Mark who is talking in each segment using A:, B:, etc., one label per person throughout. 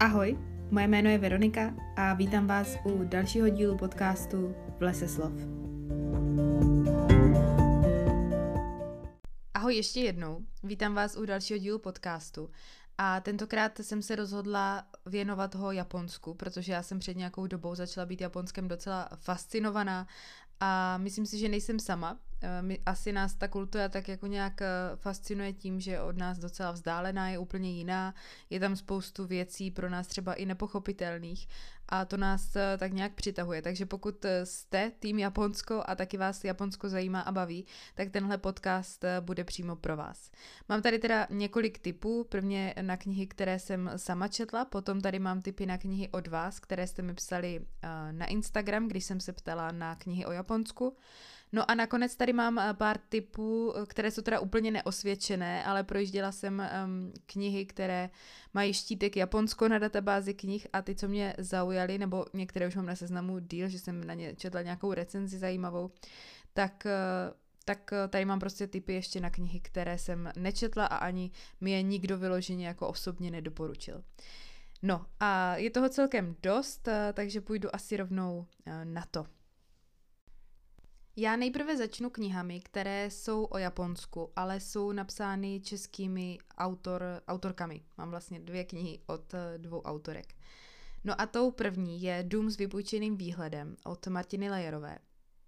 A: Ahoj, moje jméno je Veronika a vítám vás u dalšího dílu podcastu V lese slov. Ahoj ještě jednou, vítám vás u dalšího dílu podcastu. A tentokrát jsem se rozhodla věnovat ho Japonsku, protože já jsem před nějakou dobou začala být Japonskem docela fascinovaná a myslím si, že nejsem sama. Eh, asi nás ta kultura tak jako nějak eh, fascinuje tím, že od nás docela vzdálená, je úplně jiná, je tam spoustu věcí pro nás třeba i nepochopitelných a to nás eh, tak nějak přitahuje. Takže pokud jste tým Japonsko a taky vás Japonsko zajímá a baví, tak tenhle podcast bude přímo pro vás. Mám tady teda několik typů, prvně na knihy, které jsem sama četla, potom tady mám typy na knihy od vás, které jste mi psali na Instagram, když jsem se ptala na knihy o Japonsku. No a nakonec tady mám eh, pár typů, eh, které jsou teda úplně neosvědčené, ale projížděla jsem um, knihy, které mají štítek Japonsko na databázi knih a ty, co mě zaujaly, nebo některé už mám na seznamu díl, že jsem na ně četla nějakou recenzi zajímavou, tak uh, tak tady mám prostě typy ještě na knihy, které jsem nečetla a ani mi je nikdo vyloženě jako osobně nedoporučil. No a je toho celkem dost, takže půjdu asi rovnou na to. Já nejprve začnu knihami, které jsou o Japonsku, ale jsou napsány českými autor, autorkami. Mám vlastně dvě knihy od eh, dvou autorek. No a tou první je Dům s vypůjčeným výhledem od Martiny Lejerové.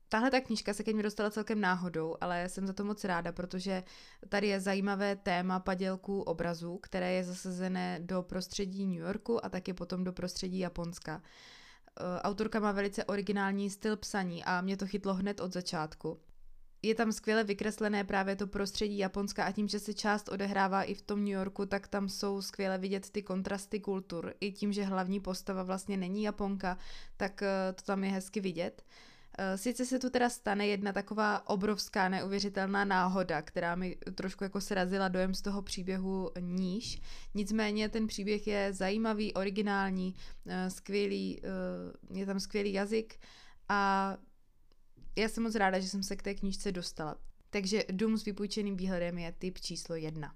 A: Tahle ta knížka se ke mně dostala celkem náhodou, ale jsem za to moc ráda, protože tady je zajímavé téma padělků obrazů, které je zasazené do prostředí New Yorku a taky potom do prostředí Japonska. Eh, autorka má velice originální styl psaní a mě to chytlo hned od začátku. Je tam skvěle vykreslené právě to prostředí Japonska a tím, že se část odehrává i v tom New Yorku, tak tam jsou skvěle vidět ty kontrasty kultur. I tím, že hlavní postava vlastně není Japonka, tak eh, to tam je hezky vidět. Eh, sice se tu teda stane jedna taková obrovská neuvěřitelná náhoda, která mi trošku jako srazila dojem z toho příběhu níž. Nicméně ten příběh je zajímavý, originální, eh, skvělý, eh, je tam skvělý jazyk a já jsem moc ráda, že jsem se k té knížce dostala. Takže Dům s vypůjčeným výhledem je typ číslo jedna.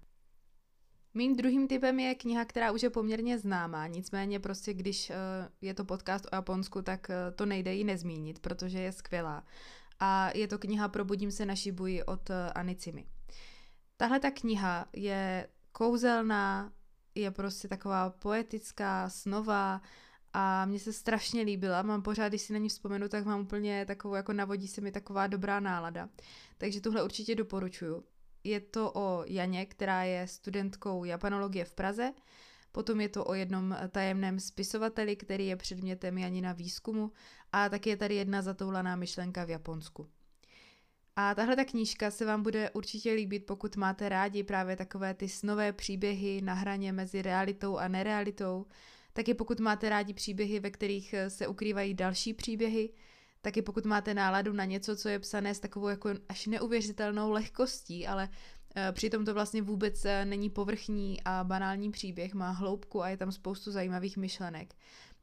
A: Mým druhým typem je kniha, která už je poměrně známá, nicméně prostě když uh, je to podcast o Japonsku, tak uh, to nejde ji nezmínit, protože je skvělá. A je to kniha Probudím se na Shibuji od uh, Anicimi. Tahle ta kniha je kouzelná, je prostě taková poetická, snová a mně se strašně líbila. Mám pořád, když si na ní vzpomenu, tak mám úplně takovou, jako navodí se mi taková dobrá nálada. Takže tuhle určitě doporučuju. Je to o Janě, která je studentkou japanologie v Praze. Potom je to o jednom tajemném spisovateli, který je předmětem Janina výzkumu. A taky je tady jedna zatoulaná myšlenka v Japonsku. A tahle ta knížka se vám bude určitě líbit, pokud máte rádi právě takové ty snové příběhy na hraně mezi realitou a nerealitou. Taky pokud máte rádi příběhy, ve kterých se ukrývají další příběhy, taky pokud máte náladu na něco, co je psané s takovou jako až neuvěřitelnou lehkostí, ale eh, Přitom to vlastně vůbec eh, není povrchní a banální příběh, má hloubku a je tam spoustu zajímavých myšlenek.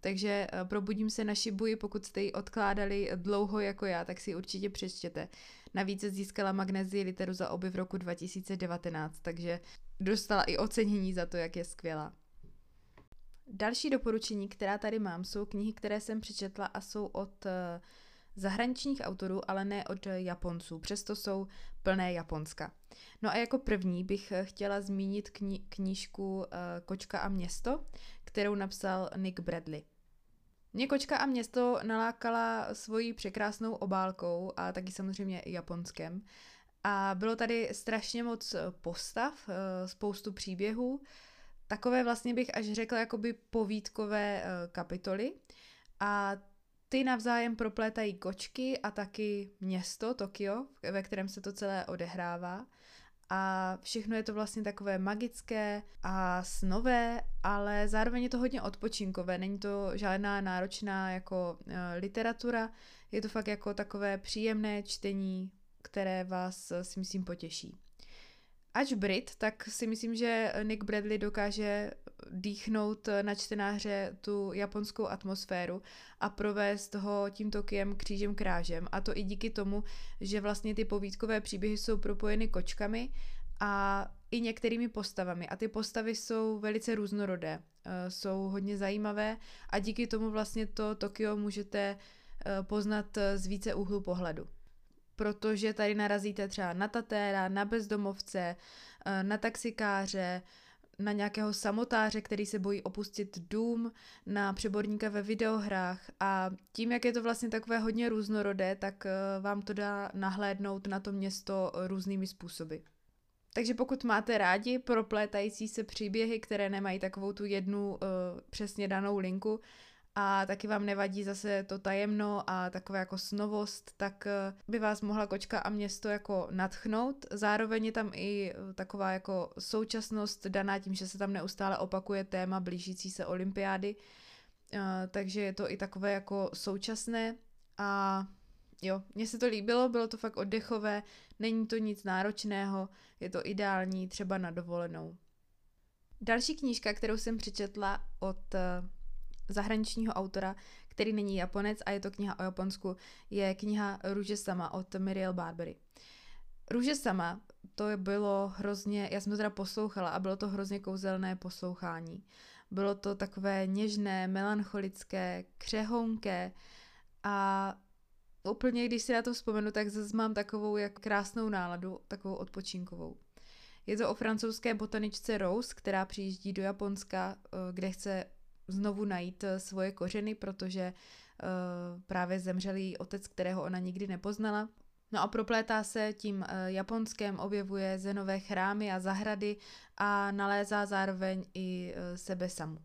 A: Takže eh, probudím se na Shibuji, pokud jste ji odkládali dlouho jako já, tak si ji určitě přečtěte. Navíc získala Magnezii literu za oby v roku 2019, takže dostala i ocenění za to, jak je skvělá. Další doporučení, která tady mám, jsou knihy, které jsem přečetla a jsou od zahraničních autorů, ale ne od Japonců, přesto jsou plné Japonska. No a jako první bych chtěla zmínit kni- knížku uh, Kočka a město, kterou napsal Nick Bradley. Mě Kočka a město nalákala svojí překrásnou obálkou a taky samozřejmě i japonskem. A bylo tady strašně moc postav, eh, spoustu příběhů, takové vlastně bych až řekla jakoby povídkové eh, kapitoly. A ty navzájem proplétají kočky a taky město Tokio, ve kterém se to celé odehrává. A všechno je to vlastně takové magické a snové, ale zároveň je to hodně odpočinkové. Není to žádná náročná jako uh, literatura, je to fakt jako takové příjemné čtení, které vás si myslím potěší ač Brit, tak si myslím, že Nick Bradley dokáže dýchnout na čtenáře tu japonskou atmosféru a provést ho tím Tokiem křížem krážem. A to i díky tomu, že vlastně ty povídkové příběhy jsou propojeny kočkami a i některými postavami. A ty postavy jsou velice různorodé, uh, jsou hodně zajímavé a díky tomu vlastně to Tokio můžete uh, poznat z více úhlu pohledu. Protože tady narazíte třeba na tatéra, na bezdomovce, uh, na taxikáře, na nějakého samotáře, který se bojí opustit dům, na přeborníka ve videohrách a tím, jak je to vlastně takové hodně různorodé, tak eh, vám to dá nahlédnout na to město různými způsoby. Takže pokud máte rádi proplétající se příběhy, které nemají takovou tu jednu uh, přesně danou linku, a taky vám nevadí zase to tajemno a taková jako snovost, tak eh, by vás mohla kočka a město jako natchnout. Zároveň je tam i eh, taková jako současnost daná tím, že se tam neustále opakuje téma blížící se olympiády, eh, takže je to i takové jako současné a jo, mně se to líbilo, bylo to fakt oddechové, není to nic náročného, je to ideální třeba na dovolenou. Další knížka, kterou jsem přečetla od zahraničního autora, který není Japonec a je to kniha o Japonsku, je kniha Růže sama od Miriel Barbery. Růže sama, to bylo hrozně, já jsem to teda poslouchala a bylo to hrozně kouzelné poslouchání. Bylo to takové něžné, melancholické, křehonké a úplně, když si na to vzpomenu, tak zase mám takovou jak krásnou náladu, takovou odpočinkovou. Je to o francouzské botaničce Rose, která přijíždí do Japonska, eh, kde chce znovu najít eh, svoje kořeny, protože uh, právě zemřel její otec, kterého ona nikdy nepoznala. No a proplétá se tím uh, Japonskem, objevuje zenové chrámy a zahrady a nalézá zároveň i sebe samu.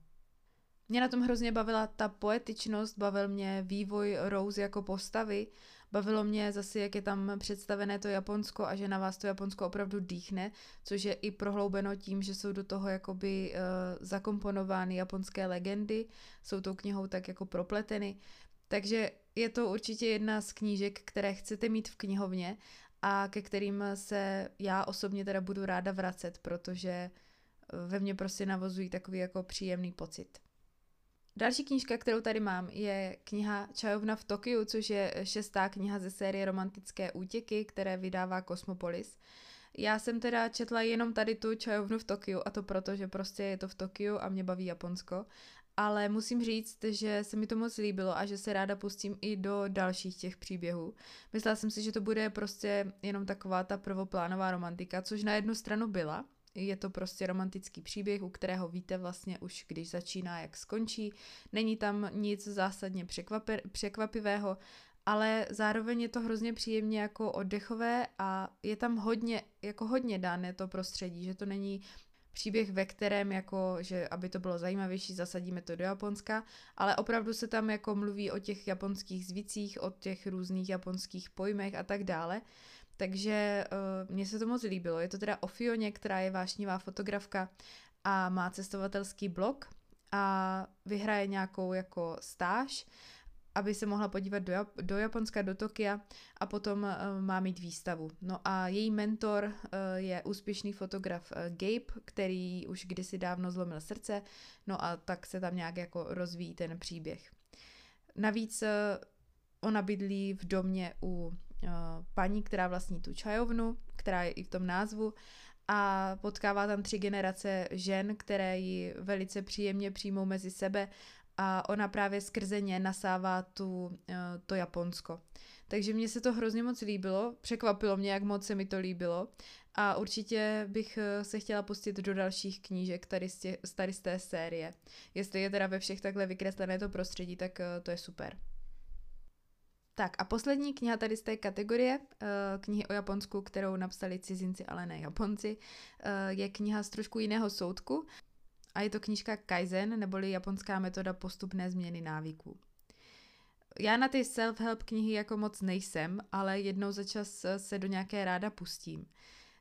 A: Mě na tom hrozně bavila ta poetičnost, bavil mě vývoj Rose jako postavy, bavilo mě zase, jak je tam představené to Japonsko a že na vás to Japonsko opravdu dýchne, což je i prohloubeno tím, že jsou do toho jakoby uh, zakomponovány japonské legendy, jsou tou knihou tak jako propleteny. Takže je to určitě jedna z knížek, které chcete mít v knihovně a ke kterým se já osobně teda budu ráda vracet, protože ve mně prostě navozují takový jako příjemný pocit. Další knížka, kterou tady mám, je kniha Čajovna v Tokiu, což je šestá kniha ze série Romantické útěky, které vydává Cosmopolis. Já jsem teda četla jenom tady tu čajovnu v Tokiu a to proto, že prostě je to v Tokiu a mě baví Japonsko. Ale musím říct, že se mi to moc líbilo a že se ráda pustím i do dalších těch příběhů. Myslela jsem si, že to bude prostě jenom taková ta prvoplánová romantika, což na jednu stranu byla, je to prostě romantický příběh, u kterého víte vlastně už, když začíná, jak skončí. Není tam nic zásadně překvapi- překvapivého, ale zároveň je to hrozně příjemně jako oddechové a je tam hodně, jako hodně dané to prostředí, že to není příběh, ve kterém jako, že aby to bylo zajímavější, zasadíme to do Japonska, ale opravdu se tam jako mluví o těch japonských zvicích, o těch různých japonských pojmech a tak dále. Takže uh, mně se to moc líbilo. Je to teda o Fioně, která je vášnivá fotografka a má cestovatelský blog a vyhraje nějakou jako stáž, aby se mohla podívat do, Jap- do Japonska, do Tokia a potom uh, má mít výstavu. No a její mentor uh, je úspěšný fotograf uh, Gabe, který už kdysi dávno zlomil srdce, no a tak se tam nějak jako rozvíjí ten příběh. Navíc uh, ona bydlí v domě u paní, která vlastní tu čajovnu, která je i v tom názvu a potkává tam tři generace žen, které ji velice příjemně přijmou mezi sebe a ona právě skrze ně nasává tu, eh, to Japonsko. Takže mně se to hrozně moc líbilo, překvapilo mě, jak moc se mi to líbilo a určitě bych eh, se chtěla pustit do dalších knížek tady z, tě, tady z té série. Jestli je teda ve všech takhle vykreslené to prostředí, tak to je super. Tak a poslední kniha tady z té kategorie, uh, knihy o Japonsku, kterou napsali cizinci, ale ne Japonci, uh, je kniha z trošku jiného soudku a je to knižka Kaizen, neboli japonská metoda postupné změny návyků. Já na ty self-help knihy jako moc nejsem, ale jednou za čas eh, se do nějaké ráda pustím.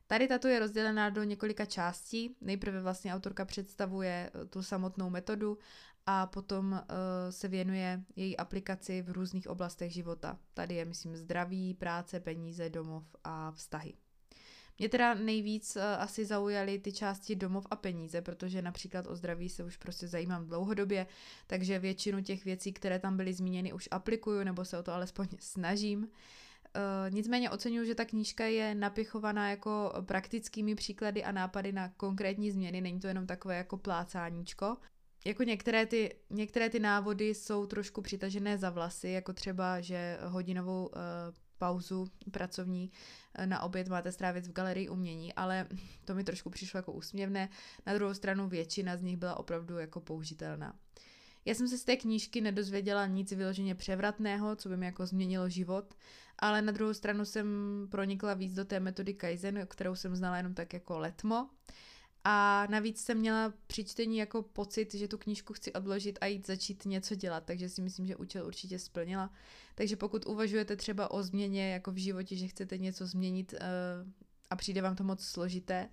A: Tady tato je rozdělená do několika částí. Nejprve vlastně autorka představuje tu samotnou metodu a potom uh, se věnuje její aplikaci v různých oblastech života. Tady je, myslím, zdraví, práce, peníze, domov a vztahy. Mě teda nejvíc uh, asi zaujaly ty části domov a peníze, protože například o zdraví se už prostě zajímám dlouhodobě, takže většinu těch věcí, které tam byly zmíněny, už aplikuju, nebo se o to alespoň snažím. Uh, nicméně oceňuji, že ta knížka je napichovaná jako praktickými příklady a nápady na konkrétní změny, není to jenom takové jako plácáníčko. Jako některé ty, některé ty návody jsou trošku přitažené za vlasy, jako třeba, že hodinovou uh, pauzu pracovní eh, na oběd máte strávit v galerii umění, ale to mi trošku přišlo jako úsměvné. Na druhou stranu většina z nich byla opravdu jako použitelná. Já jsem se z té knížky nedozvěděla nic vyloženě převratného, co by mi jako změnilo život, ale na druhou stranu jsem pronikla víc do té metody Kaizen, kterou jsem znala jenom tak jako letmo. A navíc jsem měla při čtení jako pocit, že tu knížku chci odložit a jít začít něco dělat, takže si myslím, že účel určitě splnila. Takže pokud uvažujete třeba o změně jako v životě, že chcete něco změnit uh, a přijde vám to moc složité,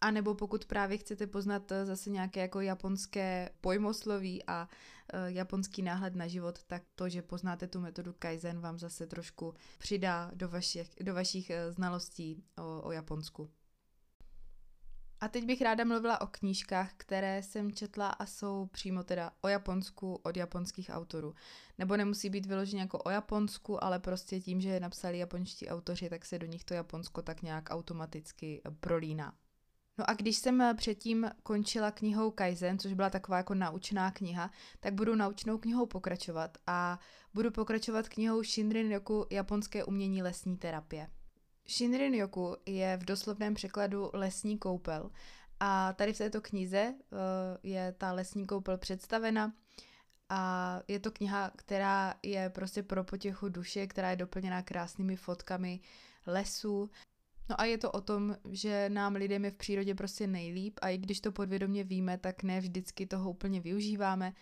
A: a nebo pokud právě chcete poznat eh, zase nějaké jako japonské pojmosloví a uh, japonský náhled na život, tak to, že poznáte tu metodu Kaizen, vám zase trošku přidá do vašich, do vašich znalostí o, o Japonsku. A teď bych ráda mluvila o knížkách, které jsem četla a jsou přímo teda o Japonsku od japonských autorů. Nebo nemusí být vyloženě jako o Japonsku, ale prostě tím, že je napsali japonští autoři, tak se do nich to Japonsko tak nějak automaticky prolíná. No a když jsem předtím končila knihou Kaizen, což byla taková jako naučná kniha, tak budu naučnou knihou pokračovat a budu pokračovat knihou Shinrin Yoku Japonské umění lesní terapie. Shinrin Yoku je v doslovném překladu lesní koupel. A tady v této knize uh, je ta lesní koupel představena a je to kniha, která je prostě pro potěchu duše, která je doplněná krásnými fotkami lesů. No a je to o tom, že nám lidem je v přírodě prostě nejlíp a i když to podvědomě víme, tak ne vždycky toho úplně využíváme.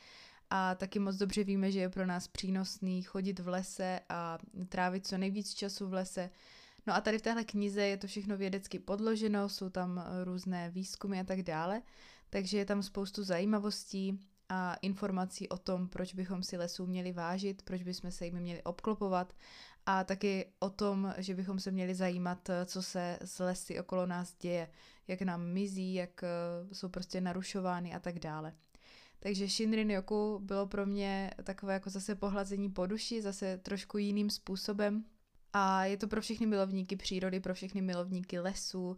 A: A taky moc dobře víme, že je pro nás přínosný chodit v lese a trávit co nejvíc času v lese, No a tady v téhle knize je to všechno vědecky podloženo, jsou tam eh, různé výzkumy a tak dále, takže je tam spoustu zajímavostí a informací o tom, proč bychom si lesů měli vážit, proč bychom se jimi měli obklopovat a taky o tom, že bychom se měli zajímat, eh, co se s lesy okolo nás děje, jak nám mizí, jak eh, jsou prostě narušovány a tak dále. Takže Shinrin Yoku bylo pro mě takové jako zase pohlazení po duši, zase trošku jiným způsobem, a je to pro všechny milovníky přírody, pro všechny milovníky lesů,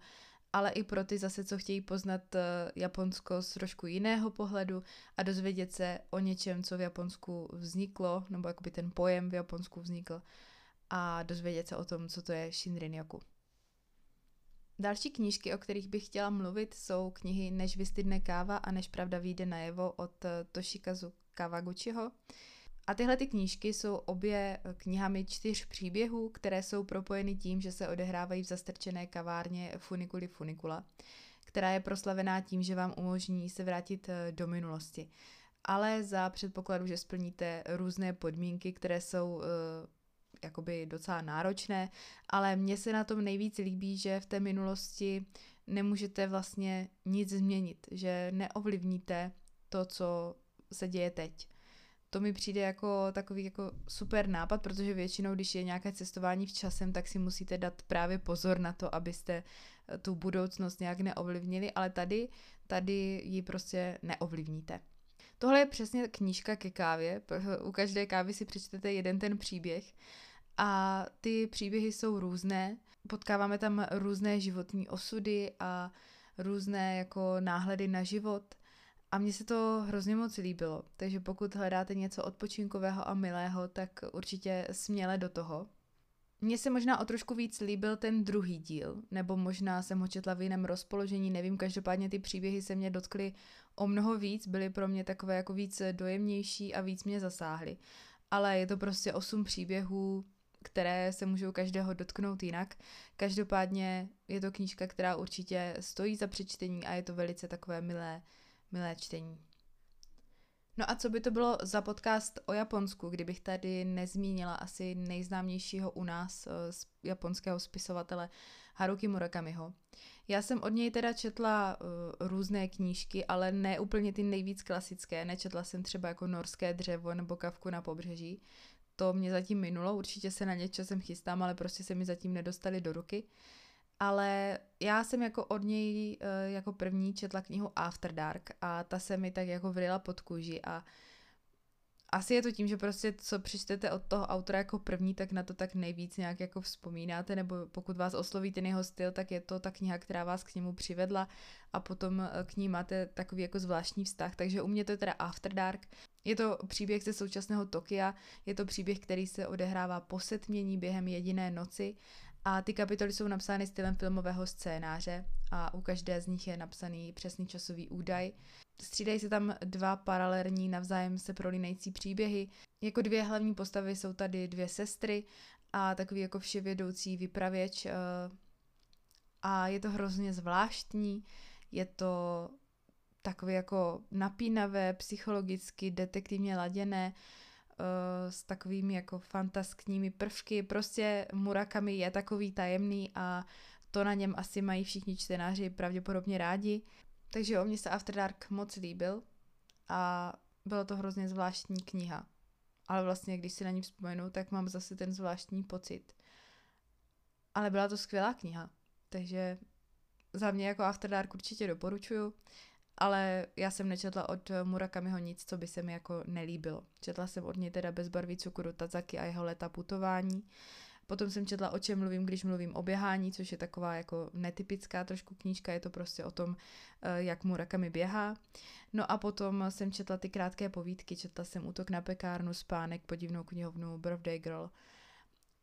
A: ale i pro ty zase, co chtějí poznat eh, Japonsko z trošku jiného pohledu a dozvědět se o něčem, co v Japonsku vzniklo, nebo jakoby ten pojem v Japonsku vznikl a dozvědět se o tom, co to je Shinrin-yoku. Další knížky, o kterých bych chtěla mluvit, jsou knihy Než vystydne káva a Než pravda vyjde najevo od eh, Toshikazu Kawaguchiho. A tyhle ty knížky jsou obě knihami čtyř příběhů, které jsou propojeny tím, že se odehrávají v zastrčené kavárně Funiculi Funicula, která je proslavená tím, že vám umožní se vrátit eh, do minulosti. Ale za předpokladu, že splníte různé podmínky, které jsou uh, jakoby docela náročné, ale mně se na tom nejvíc líbí, že v té minulosti nemůžete vlastně nic změnit, že neovlivníte to, co se děje teď to mi přijde jako takový jako super nápad, protože většinou, když je nějaké cestování v časem, tak si musíte dát právě pozor na to, abyste eh, tu budoucnost nějak neovlivnili, ale tady, tady ji prostě neovlivníte. Tohle je přesně knížka ke kávě. U každé kávy si přečtete jeden ten příběh a ty příběhy jsou různé. Potkáváme tam různé životní osudy a různé jako náhledy na život. A mně se to hrozně moc líbilo, takže pokud hledáte něco odpočinkového a milého, tak určitě směle do toho. Mně se možná o trošku víc líbil ten druhý díl, nebo možná jsem ho četla v jiném rozpoložení, nevím, každopádně ty příběhy se mě dotkly o mnoho víc, byly pro mě takové jako víc dojemnější a víc mě zasáhly. Ale je to prostě osm příběhů, které se můžou každého dotknout jinak. Každopádně je to knížka, která určitě stojí za přečtení a je to velice takové milé, milé čtení. No a co by to bylo za podcast o Japonsku, kdybych tady nezmínila asi nejznámějšího u nás eh, japonského spisovatele Haruki Murakamiho. Já jsem od něj teda četla uh, různé knížky, ale ne úplně ty nejvíc klasické. Nečetla jsem třeba jako Norské dřevo nebo Kavku na pobřeží. To mě zatím minulo, určitě se na ně časem chystám, ale prostě se mi zatím nedostali do ruky. Uh, ale já jsem jako od něj eh, jako první četla knihu After Dark a ta se mi tak jako vryla pod kůži a asi je to tím, že prostě co přečtete od toho autora jako první, tak na to tak nejvíc nějak jako vzpomínáte, nebo pokud vás osloví ten jeho styl, tak je to ta kniha, která vás k němu přivedla a potom eh, k ní máte takový jako zvláštní vztah. Takže u mě to je teda After Dark. Je to příběh ze současného Tokia, je to příběh, který se odehrává po setmění během jediné noci a ty kapitoly jsou napsány stylem filmového scénáře a u každé z nich je napsaný přesný časový údaj. Střídají se tam dva paralelní navzájem se prolínající příběhy. Jako dvě hlavní postavy jsou tady dvě sestry a takový jako vševědoucí vypravěč eh, a je to hrozně zvláštní, je to takové jako napínavé, psychologicky, detektivně laděné, s takovými jako fantaskními prvky. Prostě Murakami je takový tajemný a to na něm asi mají všichni čtenáři pravděpodobně rádi. Takže o mě se After Dark moc líbil a bylo to hrozně zvláštní kniha. Ale vlastně, když si na ní vzpomenu, tak mám zase ten zvláštní pocit. Ale byla to skvělá kniha, takže za mě jako After Dark určitě doporučuju, ale já jsem nečetla od Murakamiho nic, co by se mi jako nelíbilo. Četla jsem od něj teda Bezbarví cukru Tazaki a jeho leta putování Potom jsem četla O čem mluvím, když mluvím o běhání, což je taková jako netypická trošku knížka, je to prostě o tom, eh, jak mu rakami běhá. No a potom jsem četla ty krátké povídky, četla jsem Útok na pekárnu, Spánek, Podivnou knihovnu, Birthday Girl,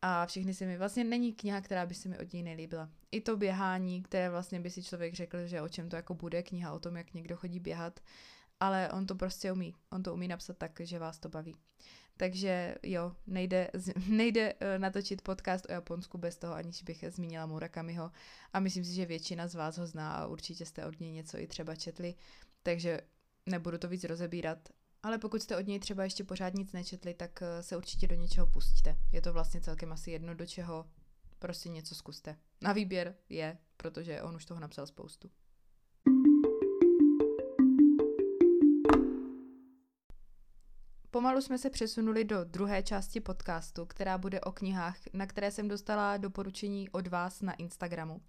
A: a všechny se mi, vlastně není kniha, která by se mi od něj nelíbila. I to běhání, které vlastně by si člověk řekl, že o čem to jako bude, kniha o tom, jak někdo chodí běhat, ale on to prostě umí. On to umí napsat tak, že vás to baví. Takže jo, nejde, nejde eh, natočit podcast o Japonsku bez toho, aniž bych zmínila Murakamiho. A myslím si, že většina z vás ho zná a určitě jste od něj něco i třeba četli. Takže nebudu to víc rozebírat. Ale pokud jste od něj třeba ještě pořád nic nečetli, tak eh, se určitě do něčeho pustíte. Je to vlastně celkem asi jedno, do čeho prostě něco zkuste. Na výběr je, protože on už toho napsal spoustu. Pomalu jsme se přesunuli do druhé části podcastu, která bude o knihách, na které jsem dostala doporučení od vás na Instagramu,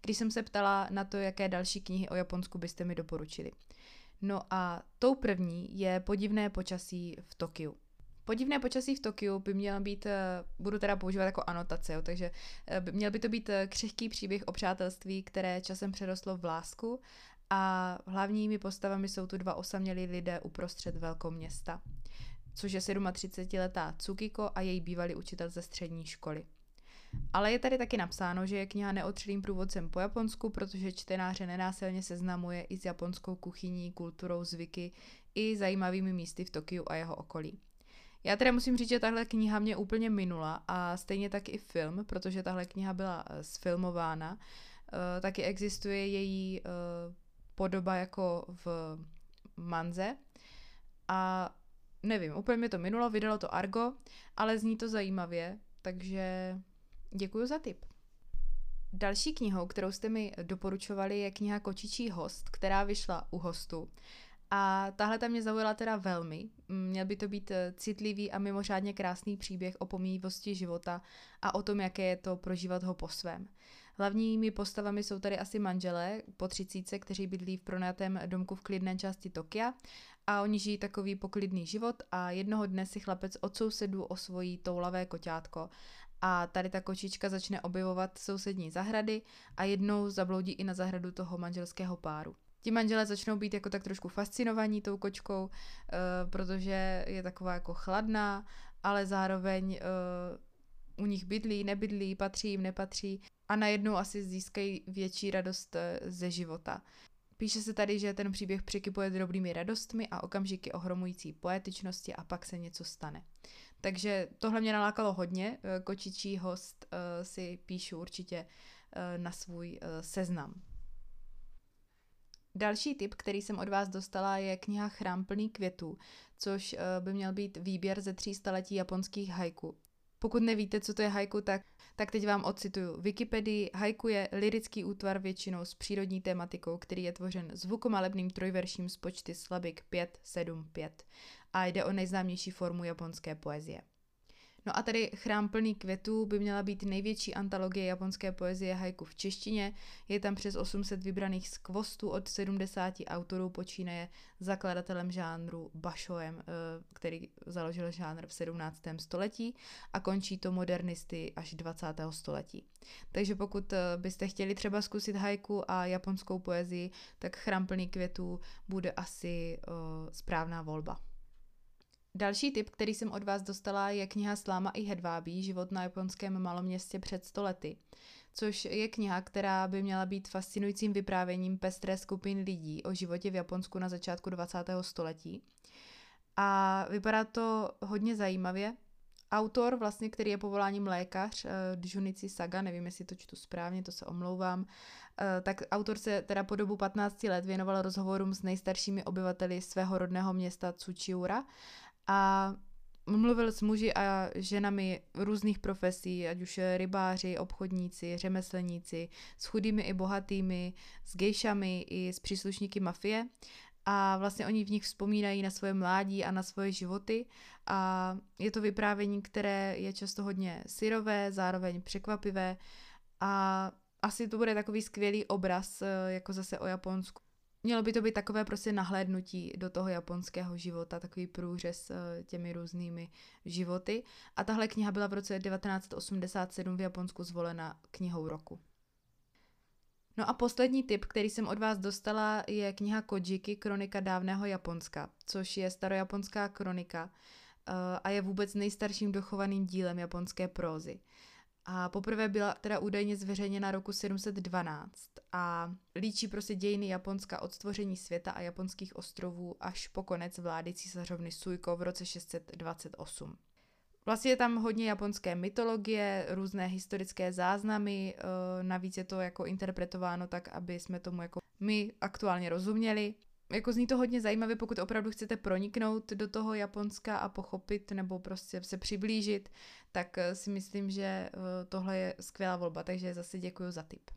A: když jsem se ptala na to, jaké další knihy o Japonsku byste mi doporučili. No a tou první je Podivné počasí v Tokiu. Podivné počasí v Tokiu by měla být, eh, budu teda používat jako anotace, jo, takže eh, měl by to být eh, křehký příběh o přátelství, které časem přerostlo v lásku a hlavními postavami jsou tu dva osamělí lidé uprostřed velkoměsta což je 37-letá Tsukiko a její bývalý učitel ze střední školy. Ale je tady taky napsáno, že je kniha neotřelým průvodcem po Japonsku, protože čtenáře nenásilně seznamuje i s japonskou kuchyní, kulturou, zvyky i zajímavými místy v Tokiu a jeho okolí. Já teda musím říct, že tahle kniha mě úplně minula a stejně tak i film, protože tahle kniha byla uh, sfilmována. Uh, taky existuje její uh, podoba jako v manze a nevím, úplně mi to minulo, vydalo to Argo, ale zní to zajímavě, takže děkuji za tip. Další knihou, kterou jste mi doporučovali, je kniha Kočičí host, která vyšla u hostu. A tahle tam mě zaujala teda velmi. Měl by to být eh, citlivý a mimořádně krásný příběh o pomývosti života a o tom, jaké je to prožívat ho po svém. Hlavními postavami jsou tady asi manželé po třicíce, kteří bydlí v pronajatém domku v klidné části Tokia a oni žijí takový poklidný život a jednoho dne si chlapec od sousedů osvojí toulavé koťátko a tady ta kočička začne objevovat sousední zahrady a jednou zabloudí i na zahradu toho manželského páru. Ti manželé začnou být jako tak trošku fascinovaní tou kočkou, uh, protože je taková jako chladná, ale zároveň uh, u nich bydlí, nebydlí, patří jim, nepatří a najednou asi získají větší radost eh, ze života. Píše se tady, že ten příběh přikypuje drobnými radostmi a okamžiky ohromující poetičnosti a pak se něco stane. Takže tohle mě nalákalo hodně. Eh, kočičí host uh, si píšu určitě uh, na svůj seznam. Další tip, který jsem od vás dostala, je kniha Chrám plný květů, což by měl být výběr ze tří staletí japonských haiku. Pokud nevíte, co to je haiku, tak, tak teď vám ocituju Wikipedii. Haiku je lirický útvar většinou s přírodní tématikou, který je tvořen zvukomalebným trojverším z počty slabik 5, 7, 5 a jde o nejznámější formu japonské poezie. No a tady Chrám plný květů by měla být největší antologie japonské poezie haiku v češtině. Je tam přes 800 vybraných skvostů od 70 autorů, počínaje zakladatelem žánru Bashoem, eh, který založil žánr v 17. století a končí to modernisty až 20. století. Takže pokud eh, byste chtěli třeba zkusit haiku a japonskou poezii, tak Chrám plný květů bude asi uh, správná volba. Další tip, který jsem od vás dostala, je kniha Sláma i hedvábí, život na japonském maloměstě před stolety, což je kniha, která by měla být fascinujícím vyprávěním pestré skupin lidí o životě v Japonsku na začátku 20. století. A vypadá to hodně zajímavě. Autor, vlastně, který je povoláním lékař, eh, Džunici Saga, nevím, jestli to čtu správně, to se omlouvám, eh, tak autor se teda po dobu 15 let věnoval rozhovorům s nejstaršími obyvateli svého rodného města Tsuchiura a mluvil s muži a ženami různých profesí, ať už rybáři, obchodníci, řemeslníci, s chudými i bohatými, s gejšami i s příslušníky mafie. A vlastně oni v nich vzpomínají na svoje mládí a na svoje životy. A je to vyprávění, které je často hodně syrové, zároveň překvapivé. A asi to bude takový skvělý obraz, eh, jako zase o Japonsku. Mělo by to být takové prostě nahlédnutí do toho japonského života, takový průřez eh, těmi různými životy. A tahle kniha byla v roce 1987 v Japonsku zvolena knihou roku. No a poslední tip, který jsem od vás dostala, je kniha Kojiki, Kronika dávného Japonska, což je starojaponská kronika eh, a je vůbec nejstarším dochovaným dílem japonské prózy. A poprvé byla teda údajně zveřejněna roku 712 a líčí prostě dějiny Japonska od stvoření světa a japonských ostrovů až po konec vlády císařovny Suiko v roce 628. Vlastně je tam hodně japonské mytologie, různé historické záznamy, eh, navíc je to jako interpretováno tak, aby jsme tomu jako my aktuálně rozuměli jako zní to hodně zajímavě, pokud opravdu chcete proniknout do toho Japonska a pochopit nebo prostě se přiblížit, tak eh, si myslím, že eh, tohle je skvělá volba, takže zase děkuji za tip.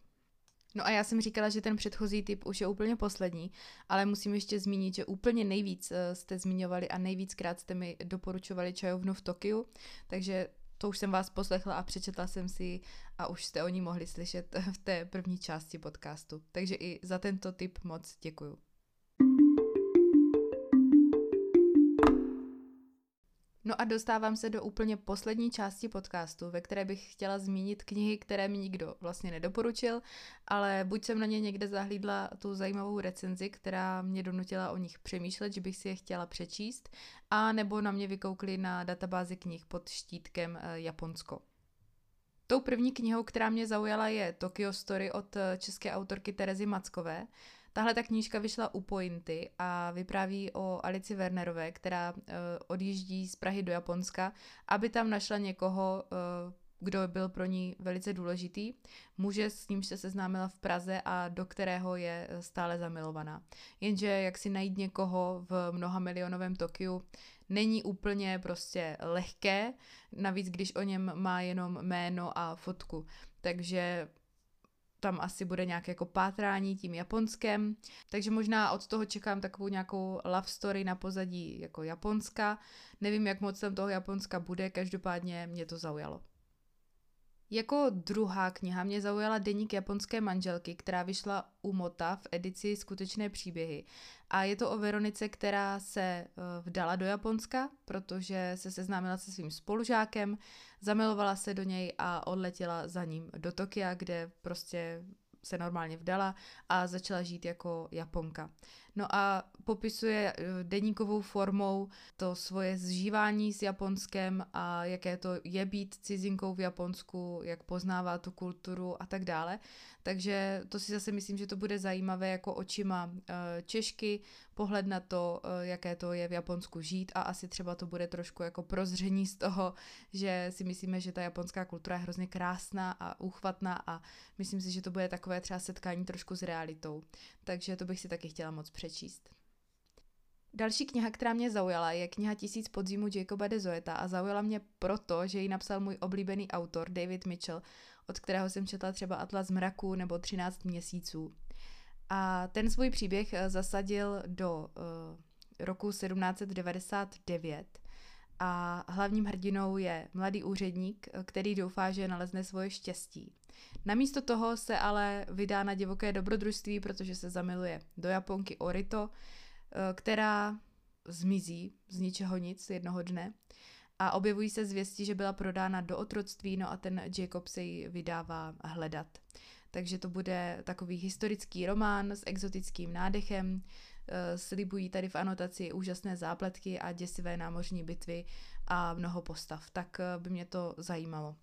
A: No a já jsem říkala, že ten předchozí typ už je úplně poslední, ale musím ještě zmínit, že úplně nejvíc eh, jste zmiňovali a nejvíckrát jste mi doporučovali čajovnu v Tokiu, takže to už jsem vás poslechla a přečetla jsem si a už jste o ní mohli slyšet v té první části podcastu. Takže i za tento tip moc děkuju. No a dostávám se do úplně poslední části podcastu, ve které bych chtěla zmínit knihy, které mi nikdo vlastně nedoporučil, ale buď jsem na ně někde zahlídla tu zajímavou recenzi, která mě donutila o nich přemýšlet, že bych si je chtěla přečíst, a nebo na mě vykoukli na databázi knih pod štítkem eh, Japonsko. Tou první knihou, která mě zaujala, je Tokyo Story od eh, české autorky Terezy Mackové, Tahle ta knížka vyšla u Pointy a vypráví o Alici Wernerové, která uh, odjíždí z Prahy do Japonska, aby tam našla někoho, uh, kdo byl pro ní velice důležitý, muže, s nímž se seznámila v Praze a do kterého je eh, stále zamilovaná. Jenže jak si najít někoho v mnoha milionovém Tokiu není úplně prostě lehké, navíc když o něm má jenom jméno a fotku. Takže tam asi bude nějaké jako pátrání tím Japonskem, takže možná od toho čekám takovou nějakou love story na pozadí jako Japonska. Nevím, jak moc tam toho Japonska bude, každopádně mě to zaujalo. Jako druhá kniha mě zaujala Deník japonské manželky, která vyšla u Mota v edici Skutečné příběhy. A je to o Veronice, která se eh, vdala do Japonska, protože se seznámila se svým spolužákem, zamilovala se do něj a odletěla za ním do Tokia, kde prostě se normálně vdala a začala žít jako Japonka. No a popisuje eh, deníkovou formou to svoje zžívání s Japonskem a jaké to je být cizinkou v Japonsku, jak poznává tu kulturu a tak dále. Takže to si zase myslím, že to bude zajímavé jako očima eh, Češky, pohled na to, eh, jaké to je v Japonsku žít a asi třeba to bude trošku jako prozření z toho, že si myslíme, že ta japonská kultura je hrozně krásná a úchvatná a myslím si, že to bude takové třeba setkání trošku s realitou. Takže to bych si taky chtěla moc přečíst. Další kniha, která mě zaujala, je kniha Tisíc podzimů Jacoba de Zoeta a zaujala mě proto, že ji napsal můj oblíbený autor David Mitchell, od kterého jsem četla třeba Atlas mraků nebo 13 měsíců. A ten svůj příběh eh, zasadil do uh, roku 1799 a hlavním hrdinou je mladý úředník, který doufá, že nalezne svoje štěstí. Namísto toho se ale vydá na divoké dobrodružství, protože se zamiluje do Japonky Orito, eh, která zmizí z ničeho nic jednoho dne a objevují se zvěsti, že byla prodána do otroctví, no a ten Jacob se ji vydává hledat. Takže to bude takový historický román s exotickým nádechem, slibují tady v anotaci úžasné zápletky a děsivé námořní bitvy a mnoho postav, tak eh, by mě to zajímalo.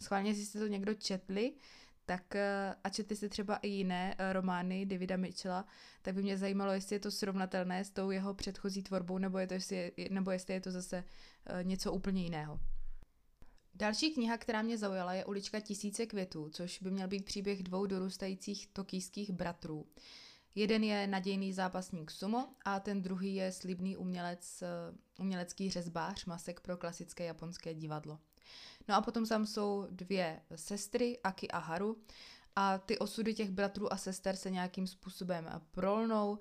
A: Schválně, jestli jste to někdo četli, tak eh, a četli jste třeba i jiné eh, romány Davida Mitchella, tak by mě zajímalo, jestli je to srovnatelné s tou jeho předchozí tvorbou, nebo, je to, jestli, nebo jestli je to zase eh, něco úplně jiného. Další kniha, která mě zaujala, je Ulička tisíce květů, což by měl být příběh dvou dorůstajících tokijských bratrů. Jeden je nadějný zápasník sumo a ten druhý je slibný umělec, umělecký řezbář masek pro klasické japonské divadlo. No a potom tam jsou dvě sestry, Aki a Haru, a ty osudy těch bratrů a sester se nějakým způsobem prolnou.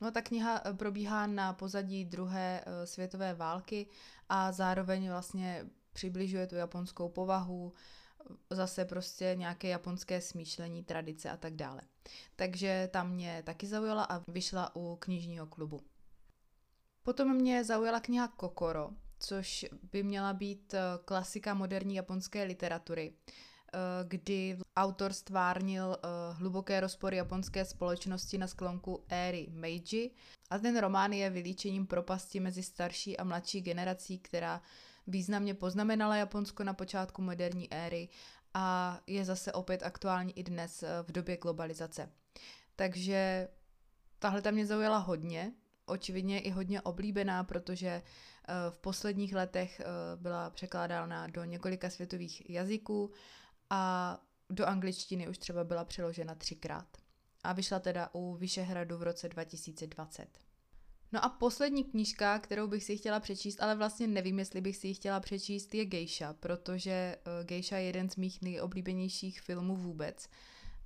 A: No ta kniha eh, probíhá na pozadí druhé eh, světové války a zároveň vlastně přibližuje tu japonskou povahu, zase prostě nějaké japonské smýšlení, tradice a tak dále. Takže tam mě taky zaujala a vyšla u knižního klubu. Potom mě zaujala kniha Kokoro, což by měla být eh, klasika moderní japonské literatury, eh, kdy autor stvárnil eh, hluboké rozpory japonské společnosti na sklonku éry Meiji a ten román je vylíčením propasti mezi starší a mladší generací, která významně poznamenala Japonsko na počátku moderní éry a je zase opět aktuální i dnes v době globalizace. Takže tahle tam mě zaujala hodně, očividně i hodně oblíbená, protože eh, v posledních letech eh, byla překládána do několika světových jazyků a do angličtiny už třeba byla přeložena třikrát. A vyšla teda u Vyšehradu v roce 2020. No a poslední knížka, kterou bych si chtěla přečíst, ale vlastně nevím, jestli bych si ji chtěla přečíst, je Geisha, protože eh, Geisha je jeden z mých nejoblíbenějších filmů vůbec.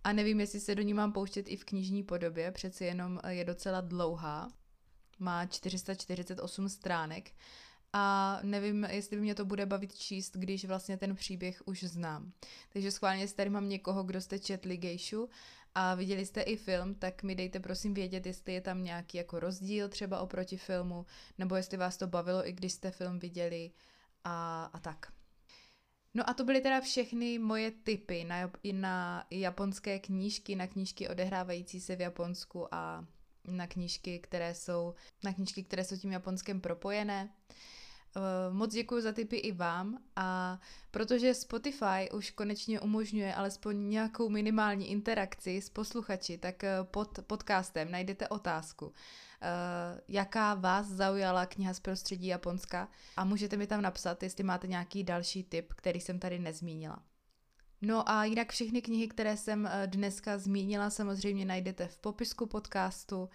A: A nevím, jestli se do ní mám pouštět i v knižní podobě, přeci jenom je docela dlouhá má 448 stránek a nevím, jestli by mě to bude bavit číst, když vlastně ten příběh už znám. Takže schválně, jestli tady mám někoho, kdo jste četli Gejšu a viděli jste i film, tak mi dejte prosím vědět, jestli je tam nějaký jako rozdíl třeba oproti filmu, nebo jestli vás to bavilo, i když jste film viděli a, a tak. No a to byly teda všechny moje tipy na, na japonské knížky, na knížky odehrávající se v Japonsku a na knížky, které jsou, na knížky, které jsou tím Japonskem propojené. Eh, moc děkuji za tipy i vám a protože Spotify už konečně umožňuje alespoň nějakou minimální interakci s posluchači, tak eh, pod podcastem najdete otázku, eh, jaká vás zaujala kniha z prostředí Japonska a můžete mi tam napsat, jestli máte nějaký další tip, který jsem tady nezmínila. No a jinak všechny knihy, které jsem dneska zmínila, samozřejmě najdete v popisku podcastu.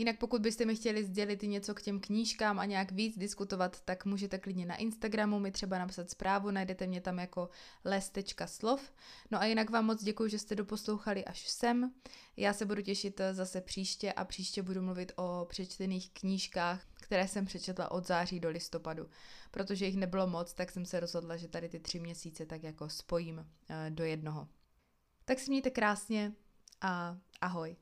A: Jinak pokud byste mi chtěli sdělit něco k těm knížkám a nějak víc diskutovat, tak můžete klidně na Instagramu mi třeba napsat zprávu, najdete mě tam jako les.slov. No a jinak vám moc děkuji, že jste doposlouchali až sem. Já se budu těšit eh, zase příště a příště budu mluvit o přečtených knížkách, které jsem přečetla od září do listopadu. Protože jich nebylo moc, tak jsem se rozhodla, že tady ty tři měsíce tak jako spojím eh, do jednoho. Tak si mějte krásně a ahoj.